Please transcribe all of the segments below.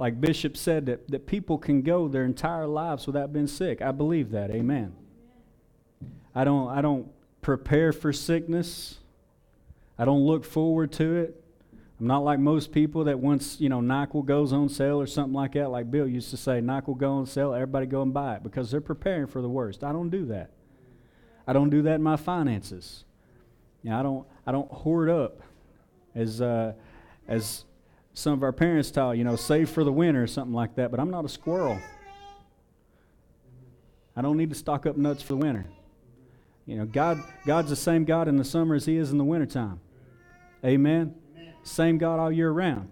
like Bishop said, that, that people can go their entire lives without being sick. I believe that. Amen. I don't, I don't prepare for sickness. I don't look forward to it. I'm not like most people that once, you know, NyQuil goes on sale or something like that, like Bill used to say, NyQuil go on sale, everybody go and buy it because they're preparing for the worst. I don't do that. I don't do that in my finances. You know, I don't I don't hoard up as uh, as some of our parents taught, you know, save for the winter or something like that, but I'm not a squirrel. I don't need to stock up nuts for the winter. You know, God God's the same God in the summer as he is in the wintertime. Amen. Same God all year round.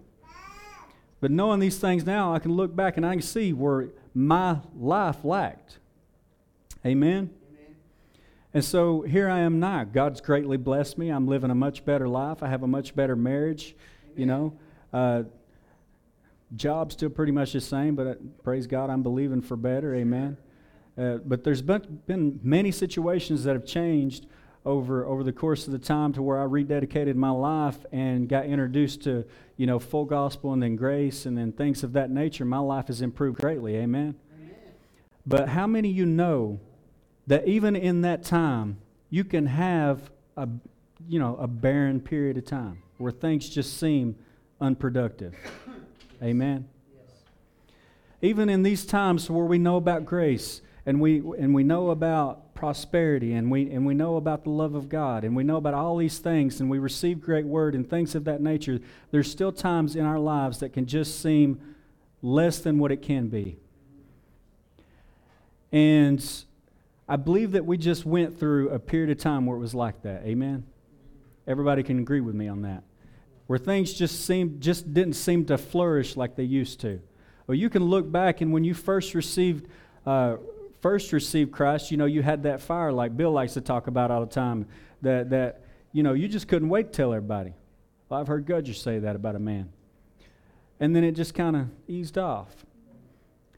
But knowing these things now, I can look back and I can see where my life lacked. Amen? Amen. And so here I am now. God's greatly blessed me. I'm living a much better life. I have a much better marriage. Amen. You know, uh, job still pretty much the same, but uh, praise God, I'm believing for better. Amen. Uh, but there's been, been many situations that have changed over over the course of the time to where I rededicated my life and got introduced to you know full gospel and then grace and then things of that nature. My life has improved greatly. Amen. Amen. But how many of you know that even in that time you can have a you know a barren period of time where things just seem unproductive? Amen. Yes. Even in these times where we know about grace and we and we know about prosperity and we, and we know about the love of God and we know about all these things and we receive great word and things of that nature, there's still times in our lives that can just seem less than what it can be. And I believe that we just went through a period of time where it was like that. Amen. Everybody can agree with me on that. Where things just seemed just didn't seem to flourish like they used to. Well, you can look back and when you first received uh, first received Christ, you know, you had that fire like Bill likes to talk about all the time. That that you know, you just couldn't wait to tell everybody. Well, I've heard Gudger say that about a man. And then it just kind of eased off.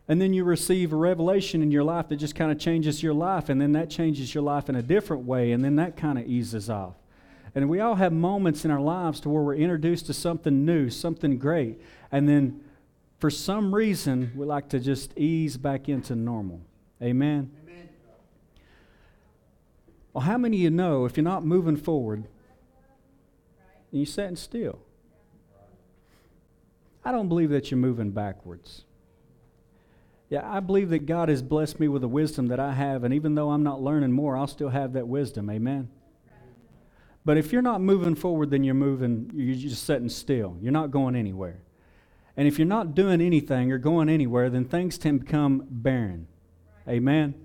And then you receive a revelation in your life that just kind of changes your life, and then that changes your life in a different way, and then that kind of eases off. And we all have moments in our lives to where we're introduced to something new, something great, and then for some reason we like to just ease back into normal. Amen. Amen. Well, how many of you know if you're not moving forward, you're sitting still? I don't believe that you're moving backwards. Yeah, I believe that God has blessed me with the wisdom that I have, and even though I'm not learning more, I'll still have that wisdom. Amen. But if you're not moving forward, then you're moving, you're just sitting still. You're not going anywhere. And if you're not doing anything or going anywhere, then things tend to become barren. Amen.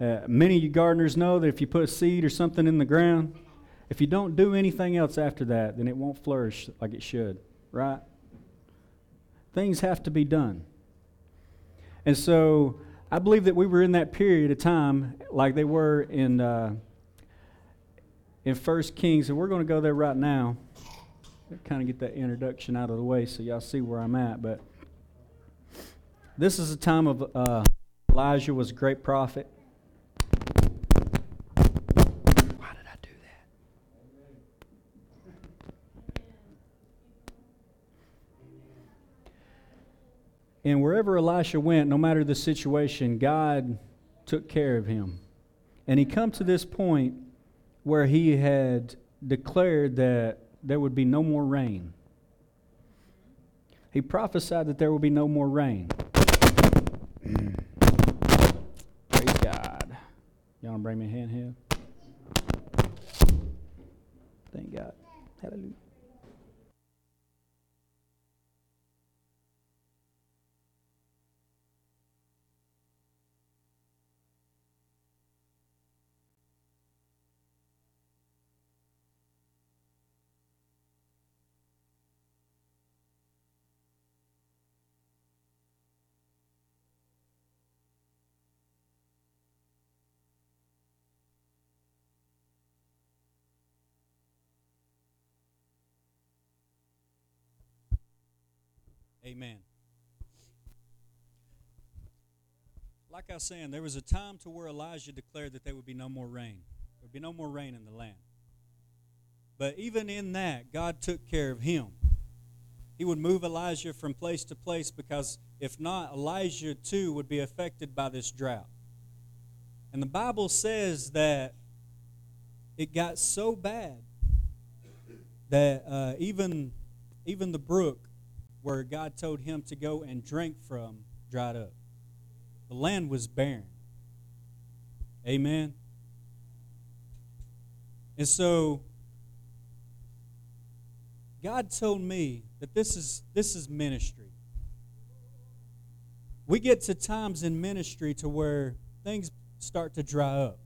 Uh, many of you gardeners know that if you put a seed or something in the ground, if you don't do anything else after that, then it won't flourish like it should, right? Things have to be done. And so I believe that we were in that period of time like they were in, uh, in 1 Kings, and we're going to go there right now. Kind of get that introduction out of the way so y'all see where I'm at. But this is a time of. Uh, Elijah was a great prophet. Why did I do that? And wherever Elisha went, no matter the situation, God took care of him. And he come to this point where he had declared that there would be no more rain. He prophesied that there would be no more rain. Praise God. Y'all bring me a hand here? Thank God. Hallelujah. Amen. Like I was saying, there was a time to where Elijah declared that there would be no more rain. There would be no more rain in the land. But even in that, God took care of him. he would move Elijah from place to place because if not, Elijah too would be affected by this drought. And the Bible says that it got so bad that uh, even, even the brook where God told him to go and drink from dried up. The land was barren. Amen. And so God told me that this is this is ministry. We get to times in ministry to where things start to dry up.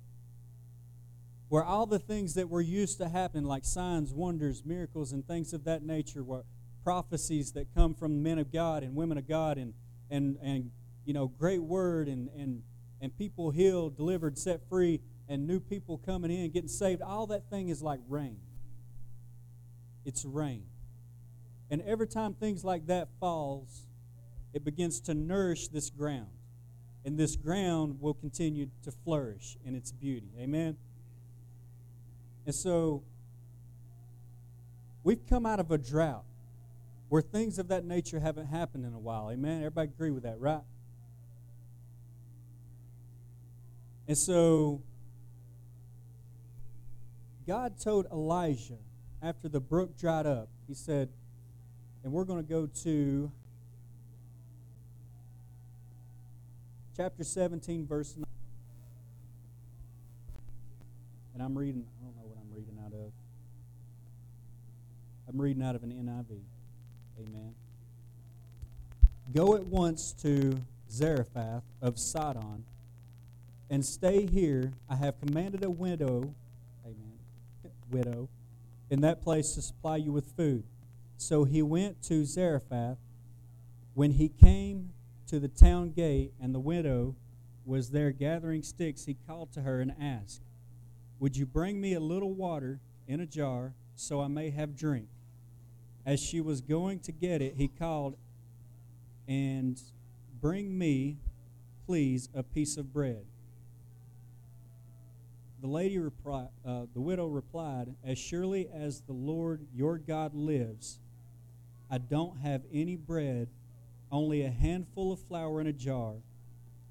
Where all the things that were used to happen, like signs, wonders, miracles, and things of that nature, were prophecies that come from men of God and women of God and and and you know, great word and and and people healed, delivered, set free, and new people coming in, getting saved. All that thing is like rain. It's rain. And every time things like that falls, it begins to nourish this ground. And this ground will continue to flourish in its beauty. Amen. And so we've come out of a drought where things of that nature haven't happened in a while. Amen. Everybody agree with that, right? And so God told Elijah after the brook dried up, he said, and we're going to go to chapter 17, verse 9. And I'm reading, I don't know what I'm reading out of. I'm reading out of an NIV. Amen. Go at once to Zarephath of Sidon and stay here. I have commanded a widow, amen, widow, in that place to supply you with food. So he went to Zarephath. When he came to the town gate, and the widow was there gathering sticks, he called to her and asked, Would you bring me a little water in a jar so I may have drink? As she was going to get it, he called, And bring me, please, a piece of bread. The lady uh, the widow replied, As surely as the Lord your God lives, I don't have any bread, only a handful of flour in a jar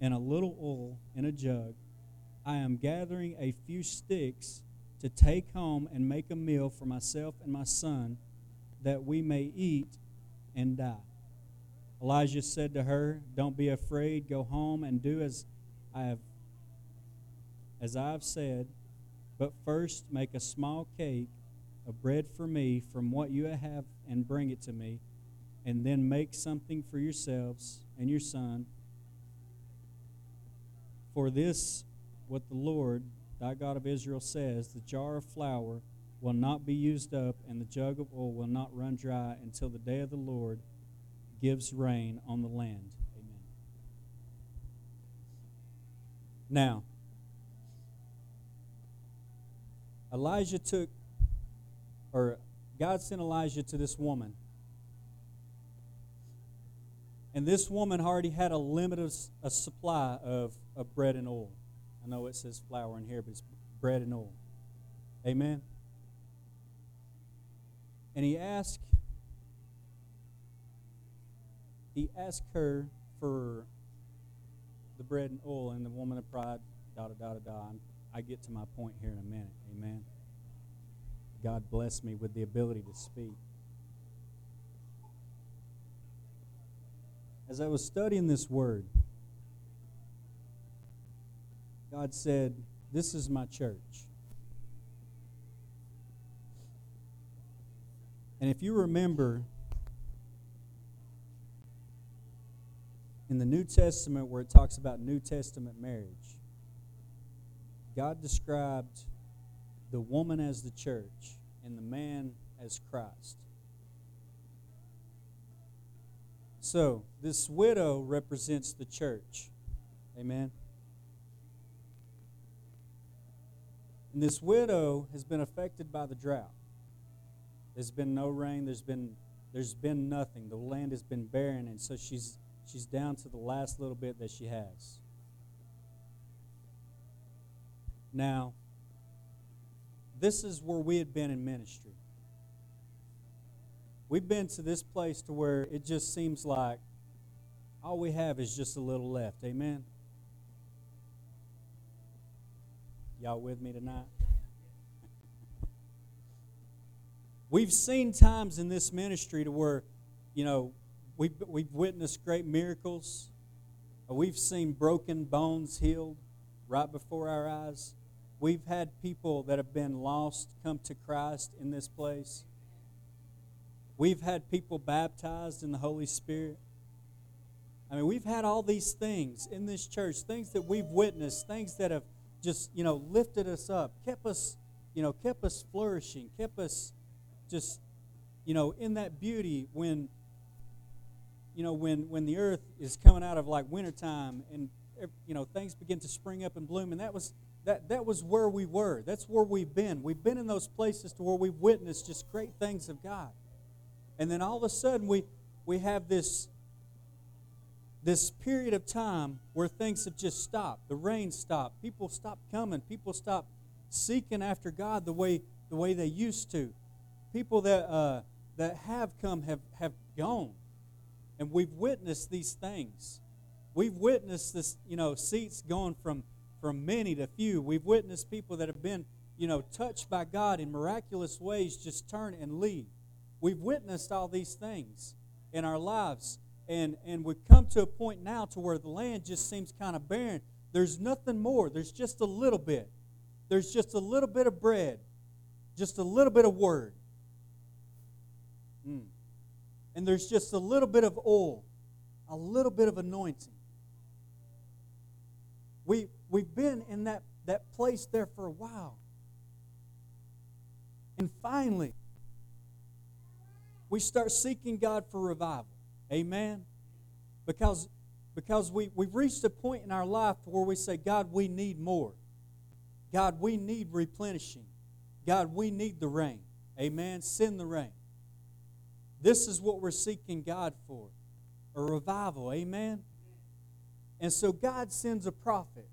and a little oil in a jug. I am gathering a few sticks to take home and make a meal for myself and my son that we may eat and die. Elijah said to her, Don't be afraid, go home and do as I have as I have said, but first make a small cake of bread for me from what you have and bring it to me, and then make something for yourselves and your son. For this, what the Lord, thy God of Israel, says the jar of flour will not be used up, and the jug of oil will not run dry until the day of the Lord gives rain on the land. Amen. Now, Elijah took, or God sent Elijah to this woman. And this woman already had a limited a supply of, of bread and oil. I know it says flour in here, but it's bread and oil. Amen. And he asked he asked her for the bread and oil, and the woman of pride, da da da da da. I get to my point here in a minute. Amen. God bless me with the ability to speak. As I was studying this word, God said, This is my church. And if you remember in the New Testament where it talks about New Testament marriage, God described the woman as the church and the man as Christ. So, this widow represents the church. Amen. And this widow has been affected by the drought. There's been no rain, there's been there's been nothing. The land has been barren and so she's she's down to the last little bit that she has. Now, this is where we had been in ministry. we've been to this place to where it just seems like all we have is just a little left. Amen. Y'all with me tonight? We've seen times in this ministry to where, you know, we've, we've witnessed great miracles. We've seen broken bones healed right before our eyes. We've had people that have been lost come to Christ in this place. We've had people baptized in the Holy Spirit. I mean, we've had all these things in this church, things that we've witnessed, things that have just, you know, lifted us up, kept us, you know, kept us flourishing, kept us just, you know, in that beauty when, you know, when when the earth is coming out of like wintertime and you know things begin to spring up and bloom, and that was that that was where we were. That's where we've been. We've been in those places to where we've witnessed just great things of God. And then all of a sudden we we have this this period of time where things have just stopped. The rain stopped. People stopped coming. People stopped seeking after God the way the way they used to. People that uh, that have come have have gone, and we've witnessed these things. We've witnessed this, you know, seats going from from many to few. We've witnessed people that have been, you know, touched by God in miraculous ways just turn and leave. We've witnessed all these things in our lives. And and we've come to a point now to where the land just seems kind of barren. There's nothing more. There's just a little bit. There's just a little bit of bread. Just a little bit of word mm. and there's just a little bit of oil a little bit of anointing we we've been in that that place there for a while and finally we start seeking god for revival Amen? Because, because we, we've reached a point in our life where we say, God, we need more. God, we need replenishing. God, we need the rain. Amen? Send the rain. This is what we're seeking God for a revival. Amen? And so God sends a prophet.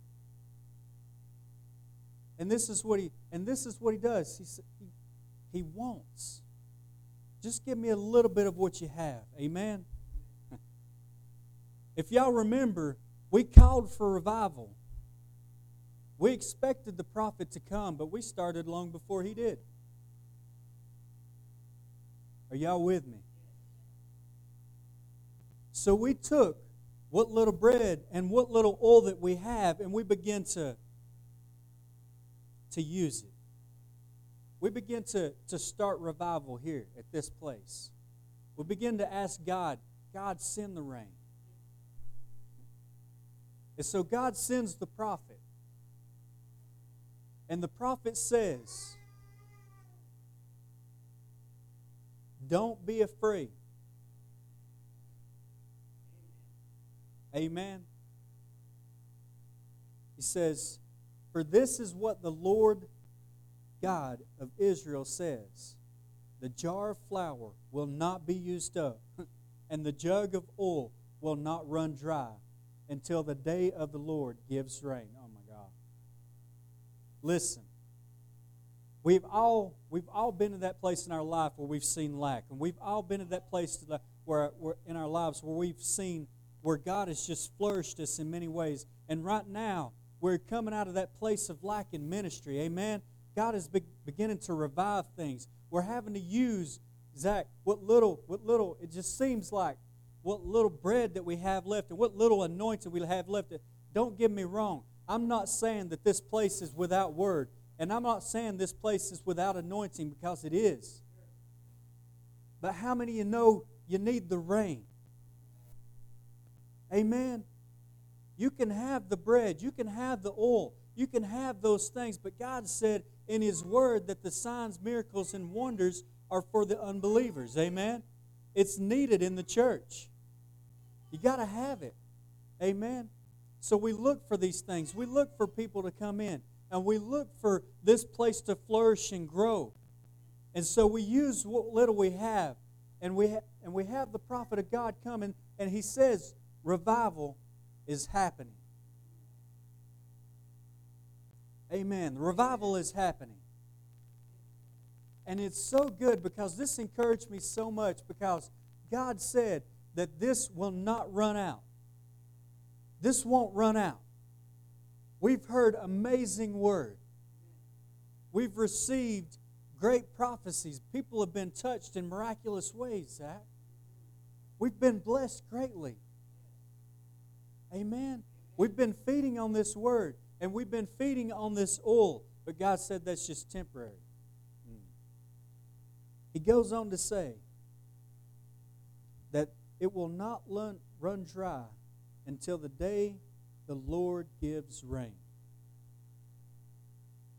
And this is what he and this is what he does. He, he, wants. Just give me a little bit of what you have. Amen. If y'all remember, we called for revival. We expected the prophet to come, but we started long before he did. Are y'all with me? So we took what little bread and what little oil that we have and we begin to, to use it. We begin to, to start revival here at this place. We begin to ask God, God, send the rain. And so God sends the prophet. And the prophet says, Don't be afraid. Amen. He says, For this is what the Lord God of Israel says The jar of flour will not be used up, and the jug of oil will not run dry until the day of the Lord gives rain. Oh my God. Listen. We've all we've all been in that place in our life where we've seen lack, and we've all been in that place where, where in our lives where we've seen where God has just flourished us in many ways. And right now, we're coming out of that place of lack in ministry. Amen. God is be- beginning to revive things. We're having to use Zach what little what little it just seems like what little bread that we have left and what little anointing we have left. Don't get me wrong. I'm not saying that this place is without word. And I'm not saying this place is without anointing because it is. But how many of you know you need the rain? Amen. You can have the bread, you can have the oil, you can have those things, but God said in His Word that the signs, miracles, and wonders are for the unbelievers. Amen. It's needed in the church. You got to have it. Amen. So we look for these things. We look for people to come in. And we look for this place to flourish and grow. And so we use what little we have. And we, ha- and we have the prophet of God coming, and he says, revival is happening. Amen. The revival is happening. And it's so good because this encouraged me so much because God said that this will not run out. This won't run out. We've heard amazing word. We've received great prophecies. People have been touched in miraculous ways, Zach. We've been blessed greatly. Amen. We've been feeding on this word and we've been feeding on this oil, but God said that's just temporary. He goes on to say that it will not run dry until the day the Lord gives rain.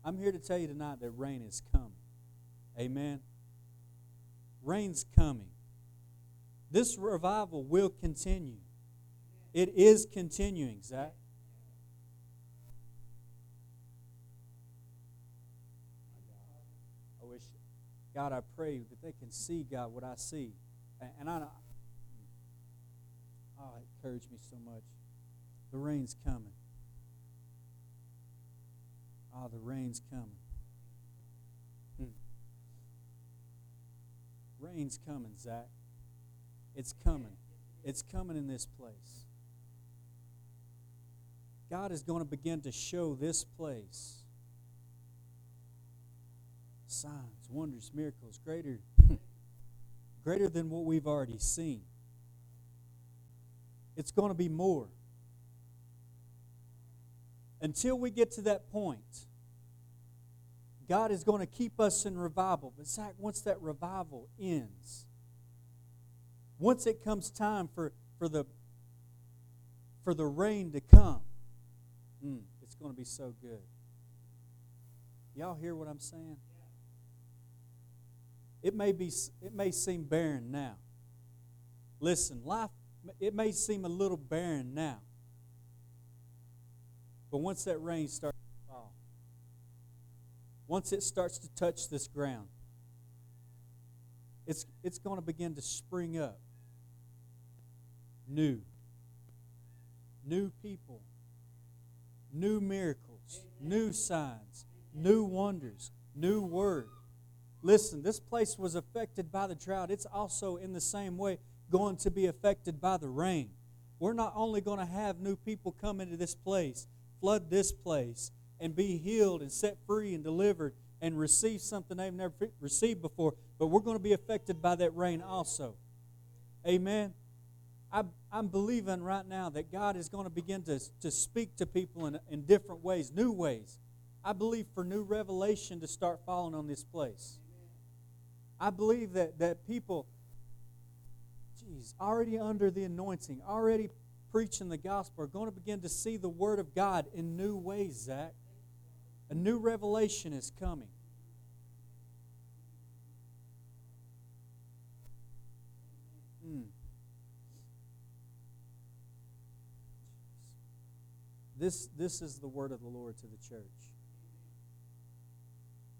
I'm here to tell you tonight that rain is coming. Amen. Rain's coming. This revival will continue. It is continuing, Zach. I wish, God, I pray that they can see, God, what I see. And I, oh, it encouraged me so much. The rain's coming. Oh, the rain's coming. Hmm. Rain's coming, Zach. It's coming. It's coming in this place. God is going to begin to show this place signs, wonders, miracles, greater, greater than what we've already seen. It's going to be more. Until we get to that point, God is going to keep us in revival. But, Zach, once that revival ends, once it comes time for, for, the, for the rain to come, mm, it's going to be so good. Y'all hear what I'm saying? It may, be, it may seem barren now. Listen, life, it may seem a little barren now. But once that rain starts to fall, once it starts to touch this ground, it's, it's going to begin to spring up new. New people, new miracles, new signs, new wonders, new word. Listen, this place was affected by the drought. It's also, in the same way, going to be affected by the rain. We're not only going to have new people come into this place, flood this place, and be healed and set free and delivered and receive something they've never received before, but we're going to be affected by that rain also. Amen. I, am believing right now that God is going to begin to, to speak to people in, in different ways, new ways. I believe for new revelation to start falling on this place. I believe that, that people, geez, already under the anointing, already preaching the gospel, are going to begin to see the Word of God in new ways, Zach. A new revelation is coming. Hmm. This, this is the word of the Lord to the church.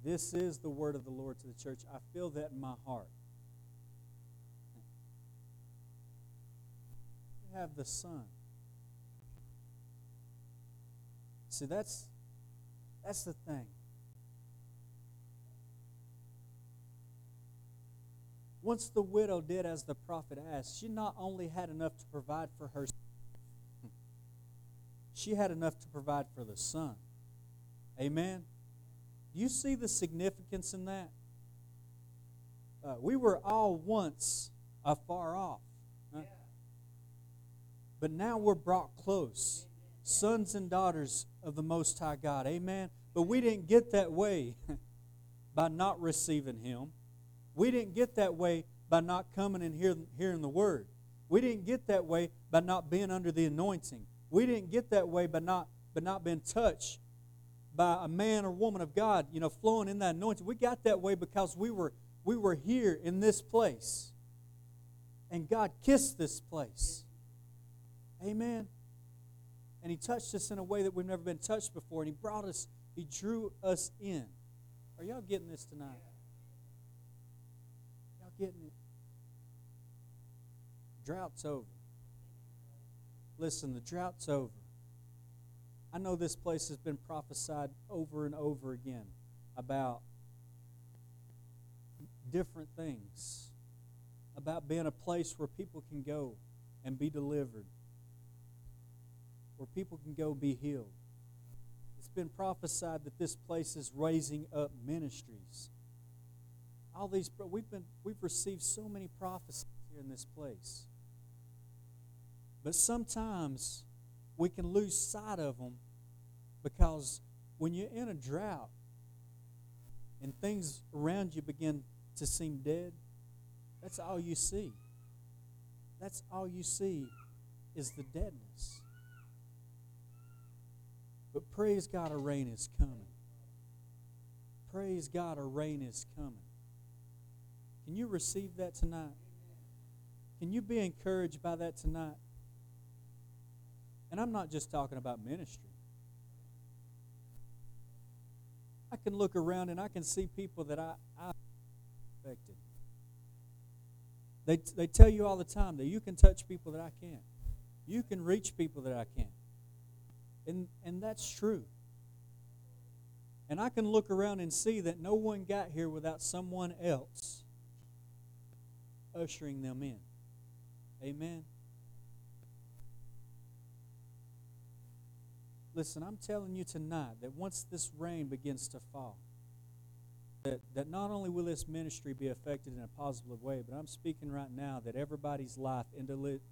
This is the word of the Lord to the church. I feel that in my heart. Have the Son. See, that's that's the thing. Once the widow did as the prophet asked, she not only had enough to provide for herself, she had enough to provide for the son. Amen. Do you see the significance in that? Uh, we were all once afar off. But now we're brought close. Sons and daughters of the Most High God. Amen. But we didn't get that way by not receiving Him. We didn't get that way by not coming and hear, hearing the Word. We didn't get that way by not being under the anointing. We didn't get that way by not, by not being touched by a man or woman of God, you know, flowing in that anointing. We got that way because we were we were here in this place. And God kissed this place. Amen. And he touched us in a way that we've never been touched before. And he brought us, he drew us in. Are y'all getting this tonight? Y'all getting it? Drought's over. Listen, the drought's over. I know this place has been prophesied over and over again about different things about being a place where people can go and be delivered, where people can go be healed. It's been prophesied that this place is raising up ministries. All these we've been we've received so many prophecies here in this place. But sometimes we can lose sight of them because when you're in a drought and things around you begin to seem dead, that's all you see. That's all you see is the deadness. But praise God, a rain is coming. Praise God, a rain is coming. Can you receive that tonight? Can you be encouraged by that tonight? And I'm not just talking about ministry. I can look around and I can see people that I, I affected. They, they tell you all the time that you can touch people that I can't. You can reach people that I can't. And, and that's true. And I can look around and see that no one got here without someone else ushering them in. Amen. Listen, I'm telling you tonight that once this rain begins to fall, that, that not only will this ministry be affected in a positive way, but I'm speaking right now that everybody's life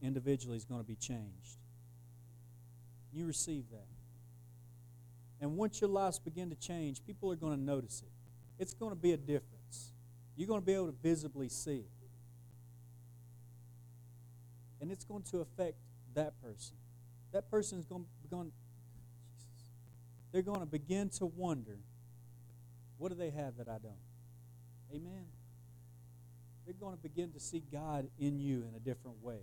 individually is going to be changed. You receive that. And once your lives begin to change, people are going to notice it. It's going to be a difference. You're going to be able to visibly see it. And it's going to affect that person. That person is going, to, going they're going to begin to wonder what do they have that I don't? Amen. They're going to begin to see God in you in a different way.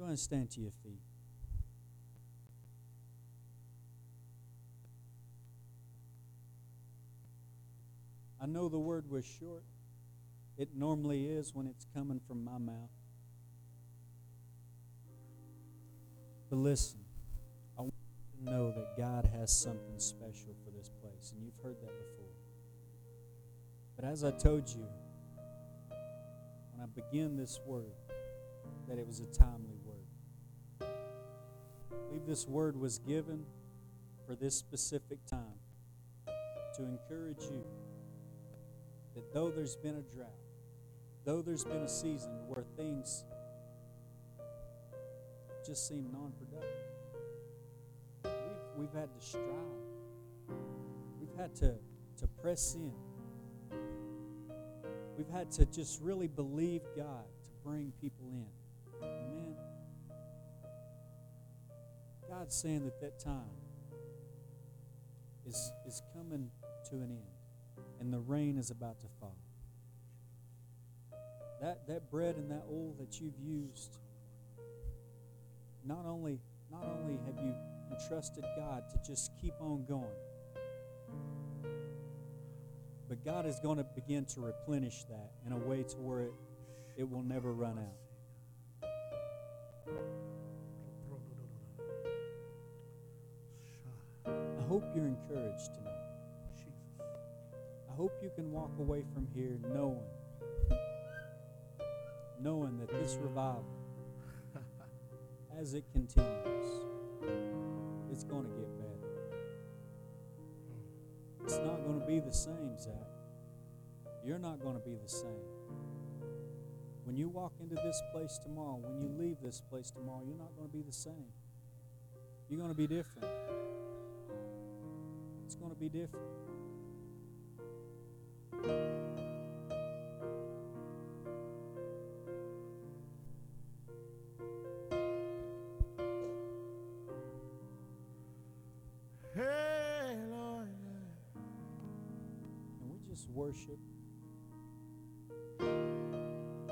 Go and stand to your feet. I know the word was short. It normally is when it's coming from my mouth. But listen, I want you to know that God has something special for this place, and you've heard that before. But as I told you, when I began this word, that it was a timely word. I believe this word was given for this specific time to encourage you that though there's been a drought, though there's been a season where things just seem non productive. We've, we've had to strive, we've had to, to press in. We've had to just really believe God to bring people in. Amen. God's saying that that time is, is coming to an end, and the rain is about to fall. That, that bread and that oil that you've used not only not only have you entrusted God to just keep on going, but God is going to begin to replenish that in a way to where it, it will never run out. Hope you're encouraged tonight. I hope you can walk away from here knowing knowing that this revival as it continues, it's going to get better. It's not going to be the same, Zach. You're not going to be the same. When you walk into this place tomorrow, when you leave this place tomorrow, you're not going to be the same. You're going to be different. It's going to be different. We just worship